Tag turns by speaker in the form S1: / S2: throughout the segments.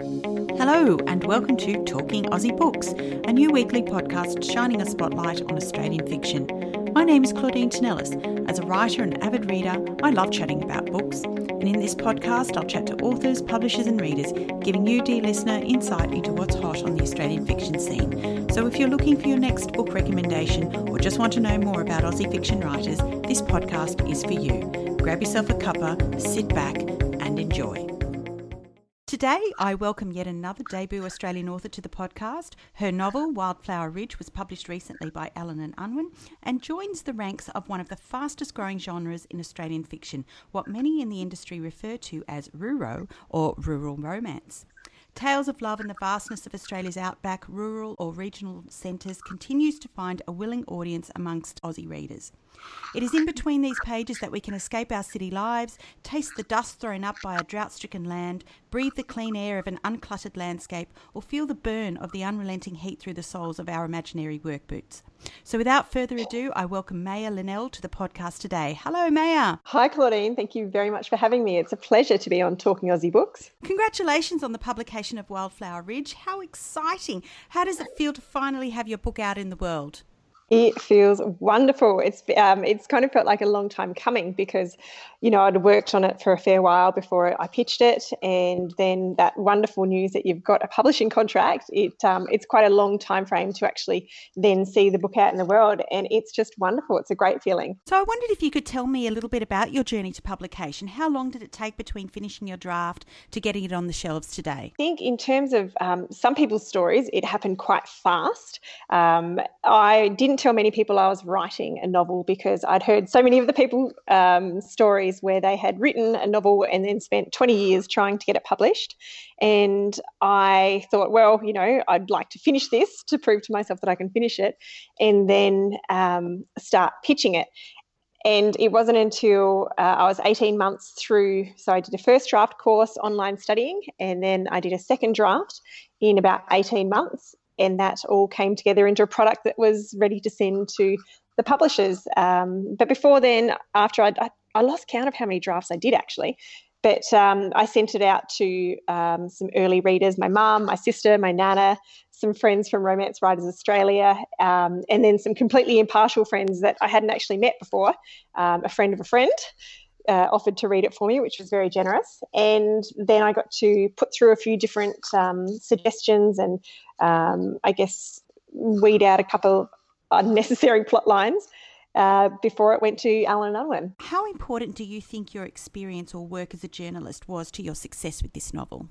S1: Hello, and welcome to Talking Aussie Books, a new weekly podcast shining a spotlight on Australian fiction. My name is Claudine Tinellis. As a writer and avid reader, I love chatting about books. And in this podcast, I'll chat to authors, publishers, and readers, giving you, dear listener, insight into what's hot on the Australian fiction scene. So if you're looking for your next book recommendation or just want to know more about Aussie fiction writers, this podcast is for you. Grab yourself a cuppa, sit back, and enjoy. Today, I welcome yet another debut Australian author to the podcast. Her novel, Wildflower Ridge, was published recently by Allen and Unwin and joins the ranks of one of the fastest growing genres in Australian fiction, what many in the industry refer to as ruro or rural romance. Tales of Love and the vastness of Australia's outback, rural or regional centres continues to find a willing audience amongst Aussie readers. It is in between these pages that we can escape our city lives, taste the dust thrown up by a drought stricken land, breathe the clean air of an uncluttered landscape, or feel the burn of the unrelenting heat through the soles of our imaginary work boots. So, without further ado, I welcome Maya Linnell to the podcast today. Hello, Maya.
S2: Hi, Claudine. Thank you very much for having me. It's a pleasure to be on Talking Aussie Books.
S1: Congratulations on the publication of Wildflower Ridge. How exciting! How does it feel to finally have your book out in the world?
S2: It feels wonderful. It's um, it's kind of felt like a long time coming because, you know, I'd worked on it for a fair while before I pitched it, and then that wonderful news that you've got a publishing contract. It um, it's quite a long time frame to actually then see the book out in the world, and it's just wonderful. It's a great feeling.
S1: So I wondered if you could tell me a little bit about your journey to publication. How long did it take between finishing your draft to getting it on the shelves today?
S2: I think in terms of um, some people's stories, it happened quite fast. Um, I didn't didn't tell many people I was writing a novel because I'd heard so many of the people um, stories where they had written a novel and then spent 20 years trying to get it published. And I thought, well, you know, I'd like to finish this to prove to myself that I can finish it and then um, start pitching it. And it wasn't until uh, I was 18 months through, so I did a first draft course online studying, and then I did a second draft in about 18 months and that all came together into a product that was ready to send to the publishers. Um, but before then, after I'd, I, I lost count of how many drafts I did actually. But um, I sent it out to um, some early readers my mum, my sister, my nana, some friends from Romance Writers Australia, um, and then some completely impartial friends that I hadn't actually met before, um, a friend of a friend uh, offered to read it for me, which was very generous. And then I got to put through a few different um, suggestions and um, I guess weed out a couple of unnecessary plot lines. Uh, before it went to Allen and Unwin.
S1: How important do you think your experience or work as a journalist was to your success with this novel?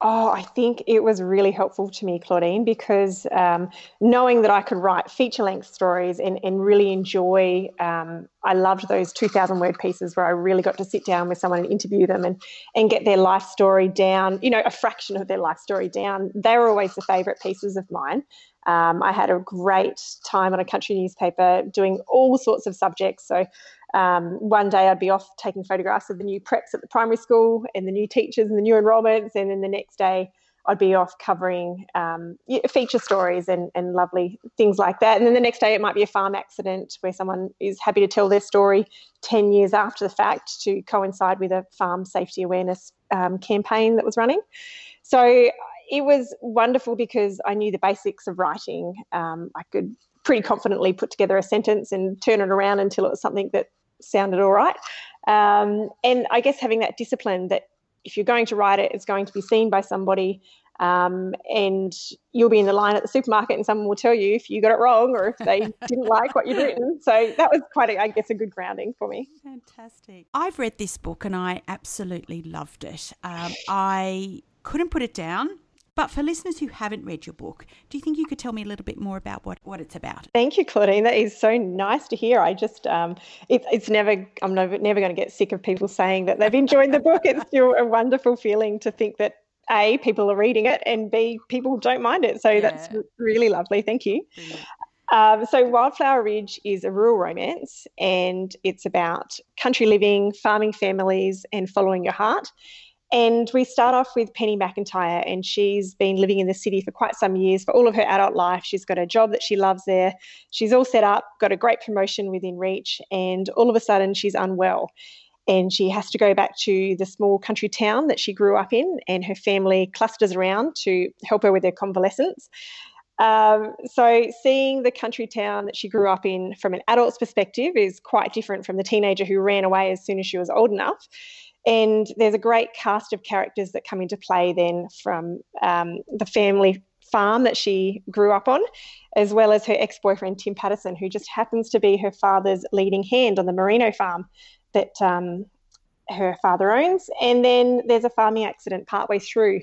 S2: Oh, I think it was really helpful to me, Claudine, because um, knowing that I could write feature length stories and, and really enjoy, um, I loved those 2,000 word pieces where I really got to sit down with someone and interview them and, and get their life story down, you know, a fraction of their life story down. They were always the favourite pieces of mine. Um, I had a great time on a country newspaper doing all sorts of subjects. So um, one day I'd be off taking photographs of the new preps at the primary school and the new teachers and the new enrolments, and then the next day I'd be off covering um, feature stories and, and lovely things like that. And then the next day it might be a farm accident where someone is happy to tell their story 10 years after the fact to coincide with a farm safety awareness um, campaign that was running. So it was wonderful because I knew the basics of writing. Um, I could pretty confidently put together a sentence and turn it around until it was something that sounded all right. Um, and I guess having that discipline that if you're going to write it, it's going to be seen by somebody. Um, and you'll be in the line at the supermarket and someone will tell you if you got it wrong or if they didn't like what you'd written. So that was quite, a, I guess, a good grounding for me.
S1: Fantastic. I've read this book and I absolutely loved it. Um, I couldn't put it down. But for listeners who haven't read your book, do you think you could tell me a little bit more about what, what it's about?
S2: Thank you, Claudine. That is so nice to hear. I just, um, it, it's never, I'm never, never going to get sick of people saying that they've enjoyed the book. It's still a wonderful feeling to think that A, people are reading it, and B, people don't mind it. So yeah. that's really lovely. Thank you. Um, so, Wildflower Ridge is a rural romance and it's about country living, farming families, and following your heart. And we start off with Penny McIntyre, and she's been living in the city for quite some years, for all of her adult life. She's got a job that she loves there. She's all set up, got a great promotion within reach, and all of a sudden she's unwell. and she has to go back to the small country town that she grew up in, and her family clusters around to help her with her convalescence. Um, so, seeing the country town that she grew up in from an adult's perspective is quite different from the teenager who ran away as soon as she was old enough. And there's a great cast of characters that come into play then from um, the family farm that she grew up on, as well as her ex boyfriend, Tim Patterson, who just happens to be her father's leading hand on the merino farm that um, her father owns. And then there's a farming accident partway through,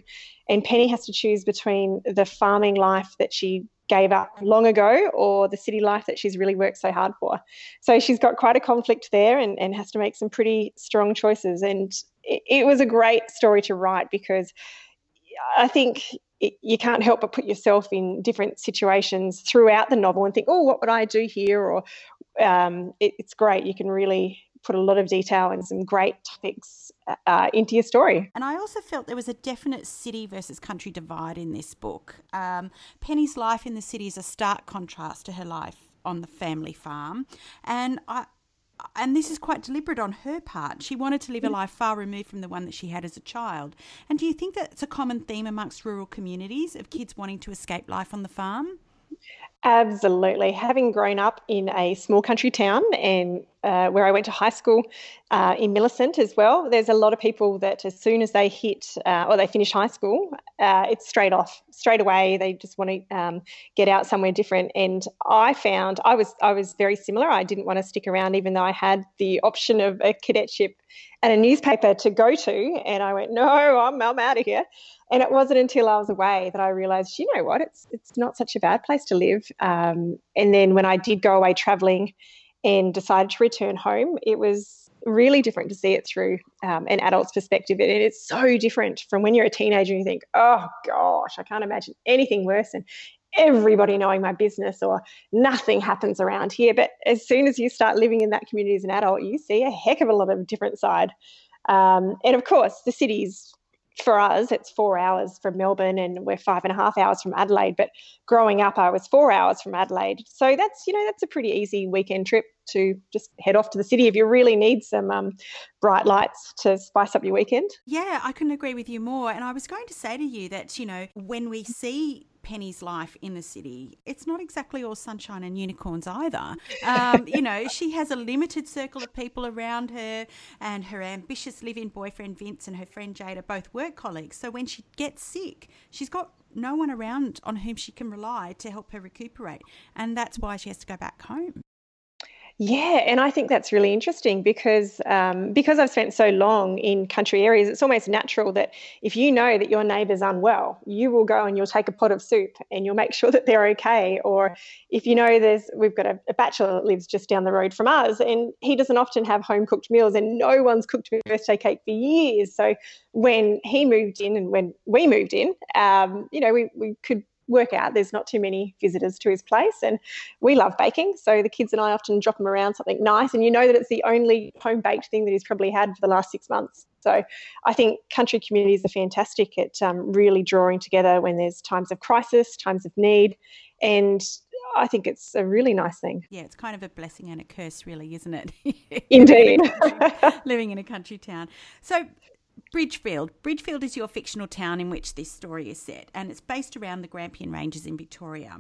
S2: and Penny has to choose between the farming life that she gave up long ago or the city life that she's really worked so hard for. So she's got quite a conflict there and, and has to make some pretty strong choices. And it, it was a great story to write because I think you can't help but put yourself in different situations throughout the novel and think, oh, what would I do here? Or um, it, it's great. You can really put a lot of detail and some great topics uh, into your story.
S1: And I also felt there was a definite city versus country divide in this book. Um, Penny's life in the city is a stark contrast to her life on the family farm. And I, and this is quite deliberate on her part. She wanted to live a life far removed from the one that she had as a child. And do you think that it's a common theme amongst rural communities of kids wanting to escape life on the farm?
S2: Absolutely. Having grown up in a small country town and uh, where I went to high school uh, in Millicent as well, there's a lot of people that as soon as they hit uh, or they finish high school, uh, it's straight off, straight away. They just want to um, get out somewhere different. And I found I was I was very similar. I didn't want to stick around, even though I had the option of a cadetship and a newspaper to go to. And I went, no, I'm I'm out of here. And it wasn't until I was away that I realised, you know what, it's it's not such a bad place to live. Um, and then when I did go away travelling and decided to return home, it was really different to see it through um, an adult's perspective. And it's so different from when you're a teenager and you think, oh gosh, I can't imagine anything worse than everybody knowing my business or nothing happens around here. But as soon as you start living in that community as an adult, you see a heck of a lot of different side. Um, and of course, the cities for us, it's four hours from Melbourne and we're five and a half hours from Adelaide. But growing up, I was four hours from Adelaide. So that's, you know, that's a pretty easy weekend trip to just head off to the city if you really need some um, bright lights to spice up your weekend.
S1: Yeah, I couldn't agree with you more. And I was going to say to you that, you know, when we see Penny's life in the city, it's not exactly all sunshine and unicorns either. Um, you know, she has a limited circle of people around her, and her ambitious live in boyfriend Vince and her friend Jade are both work colleagues. So when she gets sick, she's got no one around on whom she can rely to help her recuperate. And that's why she has to go back home.
S2: Yeah, and I think that's really interesting because um, because I've spent so long in country areas, it's almost natural that if you know that your neighbour's unwell, you will go and you'll take a pot of soup and you'll make sure that they're okay. Or if you know there's we've got a, a bachelor that lives just down the road from us, and he doesn't often have home cooked meals, and no one's cooked birthday cake for years. So when he moved in and when we moved in, um, you know, we we could work out there's not too many visitors to his place and we love baking so the kids and i often drop him around something nice and you know that it's the only home baked thing that he's probably had for the last six months so i think country communities are fantastic at um, really drawing together when there's times of crisis times of need and I think it's a really nice thing.
S1: Yeah, it's kind of a blessing and a curse, really, isn't it?
S2: Indeed.
S1: living in a country town. So, Bridgefield. Bridgefield is your fictional town in which this story is set, and it's based around the Grampian Ranges in Victoria.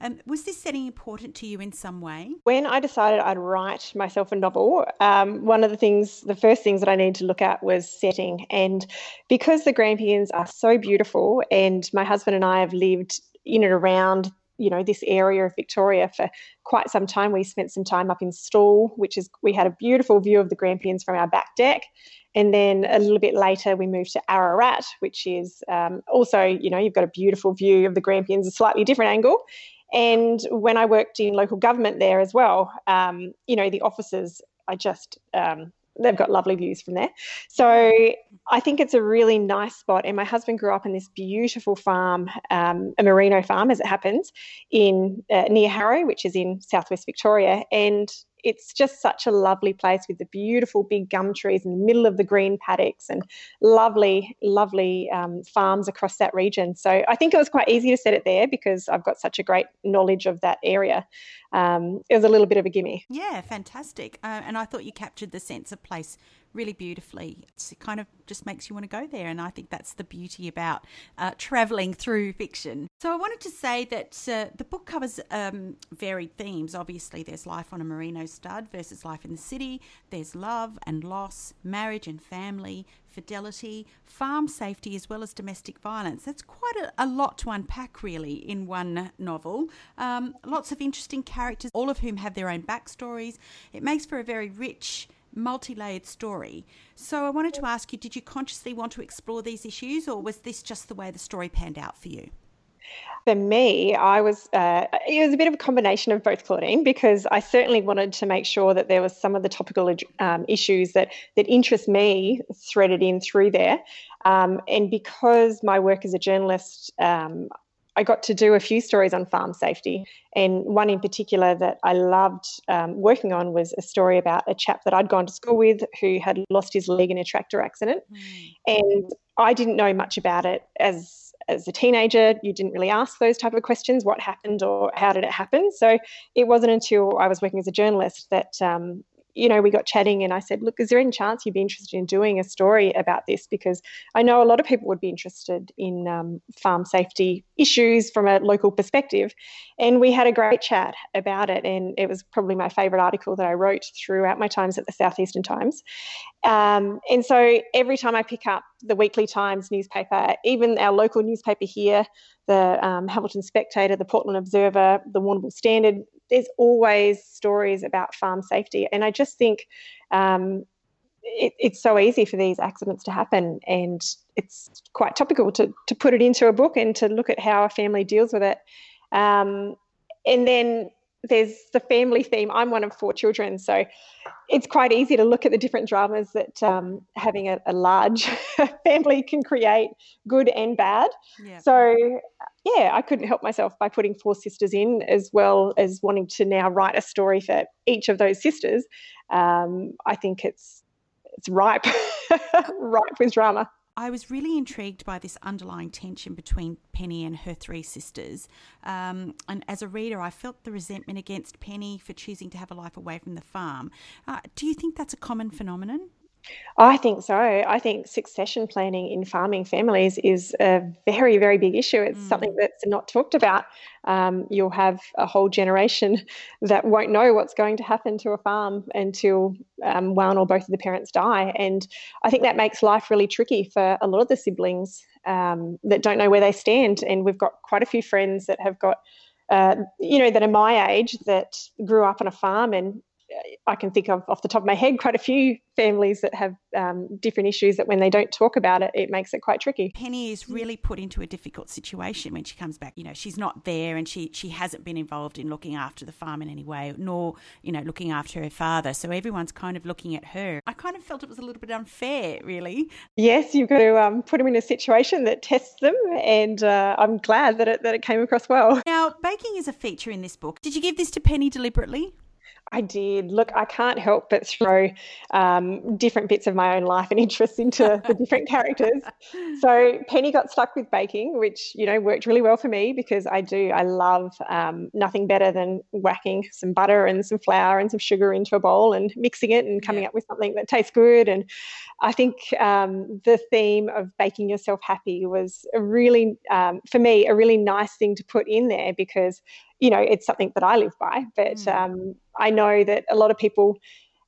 S1: Um, was this setting important to you in some way?
S2: When I decided I'd write myself a novel, um, one of the things, the first things that I needed to look at was setting. And because the Grampians are so beautiful, and my husband and I have lived in and around you know this area of Victoria for quite some time. We spent some time up in Stawell, which is we had a beautiful view of the Grampians from our back deck, and then a little bit later, we moved to Ararat, which is um, also, you know, you've got a beautiful view of the Grampians, a slightly different angle. And when I worked in local government there as well, um, you know, the offices, I just, um, they've got lovely views from there. So I think it's a really nice spot. And my husband grew up in this beautiful farm, um, a merino farm, as it happens, in uh, near Harrow, which is in southwest Victoria. And it's just such a lovely place with the beautiful big gum trees in the middle of the green paddocks and lovely, lovely um, farms across that region. So I think it was quite easy to set it there because I've got such a great knowledge of that area. Um, it was a little bit of a gimme.
S1: Yeah, fantastic. Uh, and I thought you captured the sense of place really beautifully. It's, it kind of just makes you want to go there. And I think that's the beauty about uh, traveling through fiction. So I wanted to say that uh, the book covers um, varied themes. Obviously, there's life on a merino stud versus life in the city, there's love and loss, marriage and family, fidelity, farm safety, as well as domestic violence. That's quite a, a lot to unpack, really, in one novel. Um, lots of interesting characters, all of whom have their own backstories. It makes for a very rich, multi layered story. So I wanted to ask you did you consciously want to explore these issues, or was this just the way the story panned out for you?
S2: For me, I was uh, it was a bit of a combination of both, Claudine, because I certainly wanted to make sure that there was some of the topical um, issues that that interest me threaded in through there, um, and because my work as a journalist. Um, I got to do a few stories on farm safety, and one in particular that I loved um, working on was a story about a chap that I'd gone to school with who had lost his leg in a tractor accident, mm. and I didn't know much about it as as a teenager, you didn't really ask those type of questions what happened or how did it happen. So it wasn't until I was working as a journalist that um, you know, we got chatting and I said, look, is there any chance you'd be interested in doing a story about this? Because I know a lot of people would be interested in um, farm safety issues from a local perspective. And we had a great chat about it. And it was probably my favourite article that I wrote throughout my times at the Southeastern Times. Um, and so every time I pick up the Weekly Times newspaper, even our local newspaper here, the um, Hamilton Spectator, the Portland Observer, the Warrnambool Standard, there's always stories about farm safety. And I just think um, it, it's so easy for these accidents to happen. And it's quite topical to, to put it into a book and to look at how a family deals with it. Um, and then there's the family theme. I'm one of four children, so it's quite easy to look at the different dramas that um, having a, a, large family can create, good and bad. Yeah. So, yeah, I couldn't help myself by putting four sisters in, as well as wanting to now write a story for each of those sisters. Um, I think it's it's ripe, ripe with drama.
S1: I was really intrigued by this underlying tension between Penny and her three sisters. Um, and as a reader, I felt the resentment against Penny for choosing to have a life away from the farm. Uh, do you think that's a common phenomenon?
S2: I think so. I think succession planning in farming families is a very, very big issue. It's mm. something that's not talked about. Um, you'll have a whole generation that won't know what's going to happen to a farm until um, one or both of the parents die. And I think that makes life really tricky for a lot of the siblings um, that don't know where they stand. And we've got quite a few friends that have got. Uh, you know, that are my age that grew up on a farm and I can think of off the top of my head quite a few families that have um, different issues that when they don't talk about it, it makes it quite tricky.
S1: Penny is really put into a difficult situation when she comes back. You know, she's not there and she, she hasn't been involved in looking after the farm in any way, nor, you know, looking after her father. So everyone's kind of looking at her. I kind of felt it was a little bit unfair, really.
S2: Yes, you've got to um, put them in a situation that tests them, and uh, I'm glad that it, that it came across well.
S1: Now, baking is a feature in this book. Did you give this to Penny deliberately?
S2: I did. Look, I can't help but throw um, different bits of my own life and interests into the different characters. So Penny got stuck with baking, which you know worked really well for me because I do. I love um, nothing better than whacking some butter and some flour and some sugar into a bowl and mixing it and coming yeah. up with something that tastes good. And I think um, the theme of baking yourself happy was a really, um, for me, a really nice thing to put in there because you know, it's something that I live by. But mm. um, I know that a lot of people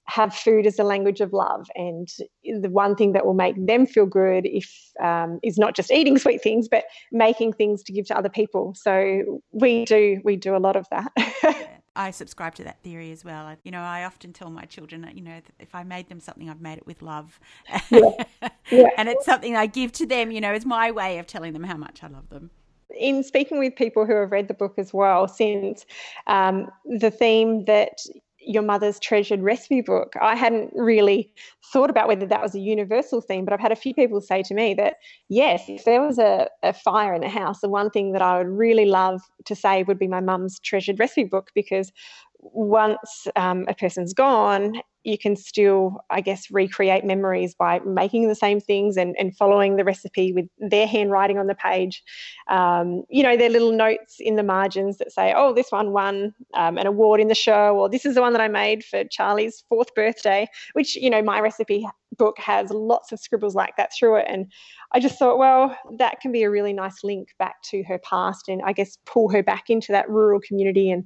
S2: have food as a language of love, and the one thing that will make them feel good if um, is not just eating sweet things, but making things to give to other people. So we do we do a lot of that.
S1: I subscribe to that theory as well. You know, I often tell my children, you know, if I made them something, I've made it with love. Yeah. yeah. and it's something I give to them, you know, it's my way of telling them how much I love them
S2: in speaking with people who have read the book as well, since um, the theme that your mother's treasured recipe book. I hadn't really thought about whether that was a universal theme, but I've had a few people say to me that yes, if there was a, a fire in the house, the one thing that I would really love to say would be my mum's treasured recipe book because once um, a person's gone, you can still, I guess, recreate memories by making the same things and, and following the recipe with their handwriting on the page. Um, you know, their little notes in the margins that say, oh, this one won um, an award in the show, or this is the one that I made for Charlie's fourth birthday, which, you know, my recipe book has lots of scribbles like that through it. And I just thought, well, that can be a really nice link back to her past and I guess pull her back into that rural community and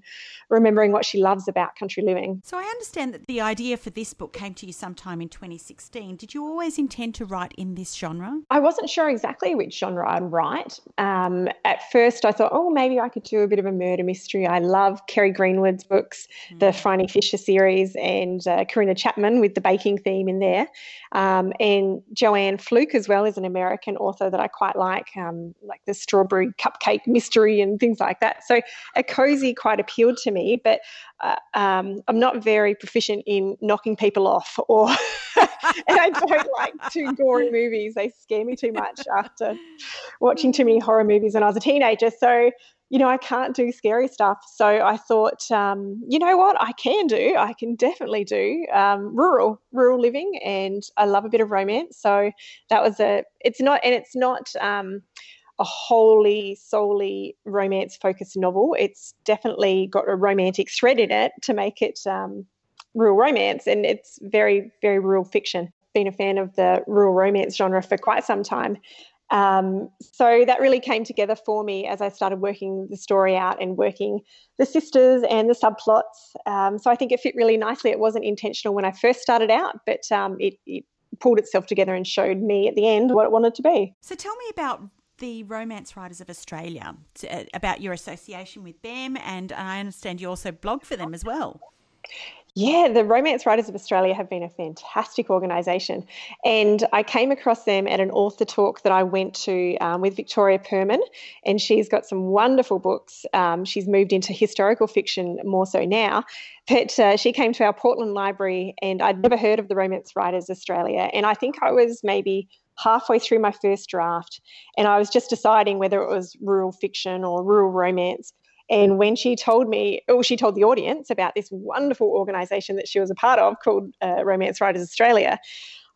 S2: remembering what she loves about country living.
S1: So I understand that the idea for this book came to you sometime in 2016. Did you always intend to write in this genre?
S2: I wasn't sure exactly which genre I'd write. Um, at first, I thought, oh, maybe I could do a bit of a murder mystery. I love Kerry Greenwood's books, mm. the Phryne Fisher series, and uh, Corinna Chapman with the baking theme in there. Um, and Joanne Fluke as well is an American author that I quite like, um, like the Strawberry Cupcake Mystery and things like that. So a cozy quite appealed to me, but uh, um, I'm not very proficient in knocking people off, or and I don't like too gory movies. They scare me too much after watching too many horror movies when I was a teenager. So you know, I can't do scary stuff. So I thought, um, you know what, I can do. I can definitely do um, rural, rural living, and I love a bit of romance. So that was a. It's not, and it's not. Um, a wholly solely romance focused novel. It's definitely got a romantic thread in it to make it um, rural romance, and it's very, very rural fiction. Been a fan of the rural romance genre for quite some time. Um, so that really came together for me as I started working the story out and working the sisters and the subplots. Um, so I think it fit really nicely. It wasn't intentional when I first started out, but um, it, it pulled itself together and showed me at the end what it wanted to be.
S1: So tell me about the Romance Writers of Australia, uh, about your association with them, and I understand you also blog for them as well.
S2: Yeah, the Romance Writers of Australia have been a fantastic organisation. And I came across them at an author talk that I went to um, with Victoria Purman, and she's got some wonderful books. Um, she's moved into historical fiction more so now. But uh, she came to our Portland library, and I'd never heard of the Romance Writers Australia. And I think I was maybe halfway through my first draft, and I was just deciding whether it was rural fiction or rural romance. And when she told me, or she told the audience about this wonderful organisation that she was a part of called uh, Romance Writers Australia,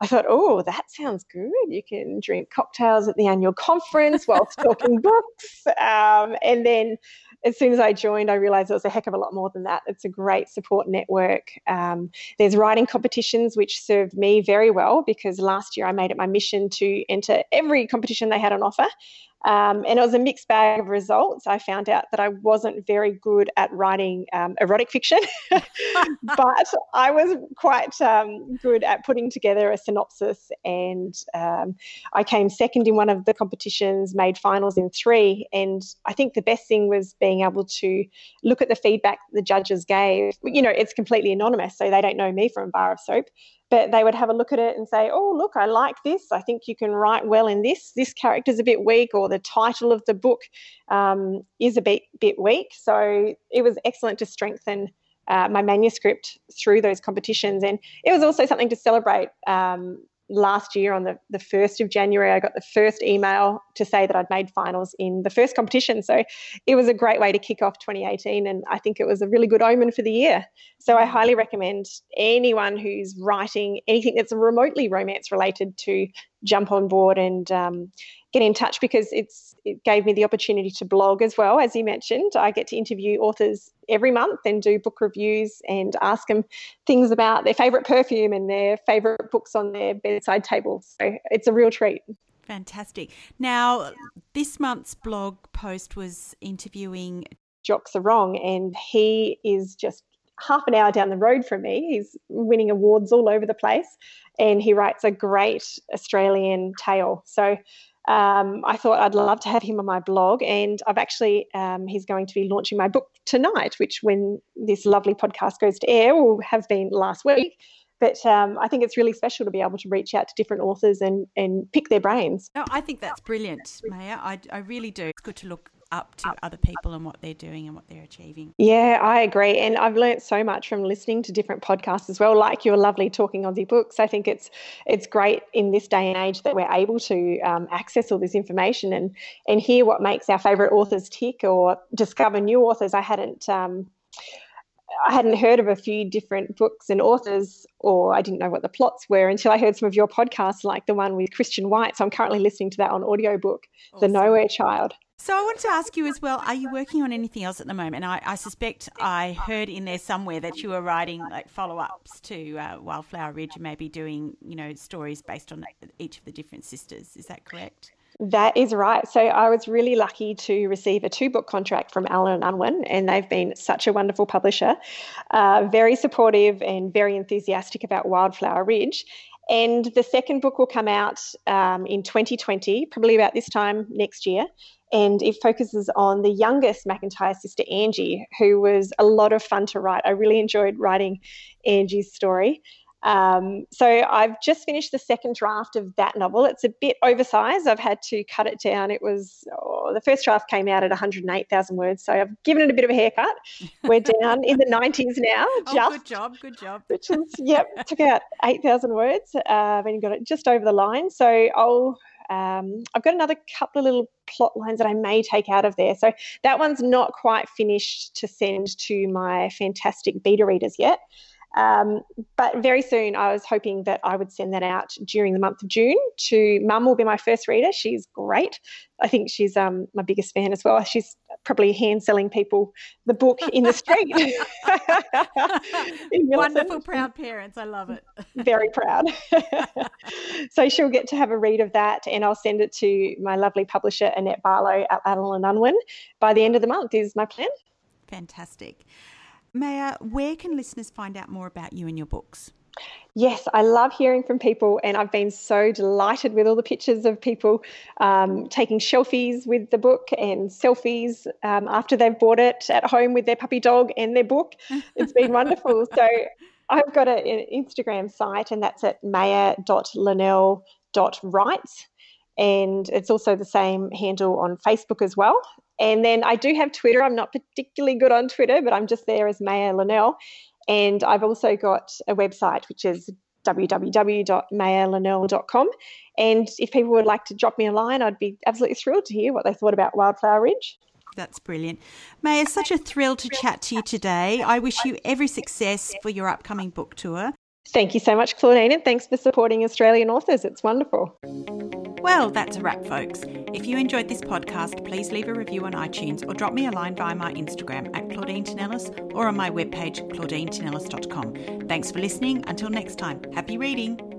S2: I thought, oh, that sounds good. You can drink cocktails at the annual conference whilst talking books. Um, and then as soon as I joined, I realized it was a heck of a lot more than that. It's a great support network. Um, there's writing competitions, which served me very well because last year I made it my mission to enter every competition they had on offer. Um, and it was a mixed bag of results. I found out that I wasn't very good at writing um, erotic fiction, but I was quite um, good at putting together a synopsis. And um, I came second in one of the competitions, made finals in three. And I think the best thing was being able to look at the feedback the judges gave. You know, it's completely anonymous, so they don't know me from bar of soap but they would have a look at it and say, oh, look, I like this. I think you can write well in this. This character's a bit weak, or the title of the book um, is a bit, bit weak. So it was excellent to strengthen uh, my manuscript through those competitions. And it was also something to celebrate. Um, last year on the, the 1st of January, I got the first email to say that I'd made finals in the first competition. So it was a great way to kick off 2018. And I think it was a really good omen for the year. So I highly recommend anyone who's writing anything that's remotely romance related to jump on board and um, get in touch because it's it gave me the opportunity to blog as well as you mentioned i get to interview authors every month and do book reviews and ask them things about their favorite perfume and their favorite books on their bedside table so it's a real treat
S1: fantastic now this month's blog post was interviewing
S2: Jock Serong and he is just half an hour down the road from me. He's winning awards all over the place, and he writes a great Australian tale. So um, I thought I'd love to have him on my blog, and I've actually um, he's going to be launching my book tonight, which when this lovely podcast goes to air will have been last week. But um, I think it's really special to be able to reach out to different authors and, and pick their brains.
S1: No, I think that's brilliant, Maya. I, I really do. It's good to look up to other people and what they're doing and what they're achieving.
S2: Yeah, I agree. And I've learnt so much from listening to different podcasts as well, like your lovely Talking Aussie Books. I think it's it's great in this day and age that we're able to um, access all this information and, and hear what makes our favourite authors tick or discover new authors I hadn't. Um, I hadn't heard of a few different books and authors, or I didn't know what the plots were until I heard some of your podcasts, like the one with Christian White. So I'm currently listening to that on audiobook, awesome. The Nowhere Child.
S1: So I wanted to ask you as well, are you working on anything else at the moment? I, I suspect I heard in there somewhere that you were writing like follow-ups to uh, Wildflower Ridge and maybe doing, you know, stories based on each of the different sisters. Is that correct?
S2: That is right. So I was really lucky to receive a two book contract from Allen and Unwin, and they've been such a wonderful publisher, uh, very supportive and very enthusiastic about Wildflower Ridge. And the second book will come out um, in 2020, probably about this time next year. And it focuses on the youngest McIntyre sister, Angie, who was a lot of fun to write. I really enjoyed writing Angie's story. Um, so I've just finished the second draft of that novel. It's a bit oversized. I've had to cut it down. It was oh, the first draft came out at 108,000 words, so I've given it a bit of a haircut. We're down in the 90s now.
S1: Oh, good job, good job.
S2: Which is yep, took out 8,000 words uh, and got it just over the line. So I'll. Um, I've got another couple of little plot lines that I may take out of there. So that one's not quite finished to send to my fantastic beta readers yet. Um, but very soon, I was hoping that I would send that out during the month of June to Mum will be my first reader. She's great. I think she's um, my biggest fan as well. She's probably hand selling people the book in the street.
S1: Wonderful, proud parents. I love it.
S2: very proud. so she'll get to have a read of that, and I'll send it to my lovely publisher, Annette Barlow at Allen and Unwin, by the end of the month, is my plan.
S1: Fantastic. Maya, where can listeners find out more about you and your books?
S2: Yes, I love hearing from people, and I've been so delighted with all the pictures of people um, taking selfies with the book and selfies um, after they've bought it at home with their puppy dog and their book. It's been wonderful. So I've got an Instagram site, and that's at maya.linnell.writes. And it's also the same handle on Facebook as well. And then I do have Twitter. I'm not particularly good on Twitter, but I'm just there as Maya Linnell. And I've also got a website, which is www.mayalinnell.com. And if people would like to drop me a line, I'd be absolutely thrilled to hear what they thought about Wildflower Ridge.
S1: That's brilliant. May, it's such a thrill to chat to you today. I wish you every success for your upcoming book tour.
S2: Thank you so much, Claudine, and thanks for supporting Australian authors. It's wonderful.
S1: Well, that's a wrap, folks. If you enjoyed this podcast, please leave a review on iTunes or drop me a line via my Instagram at Claudine Tinellis or on my webpage, claudinetinellis.com. Thanks for listening. Until next time, happy reading.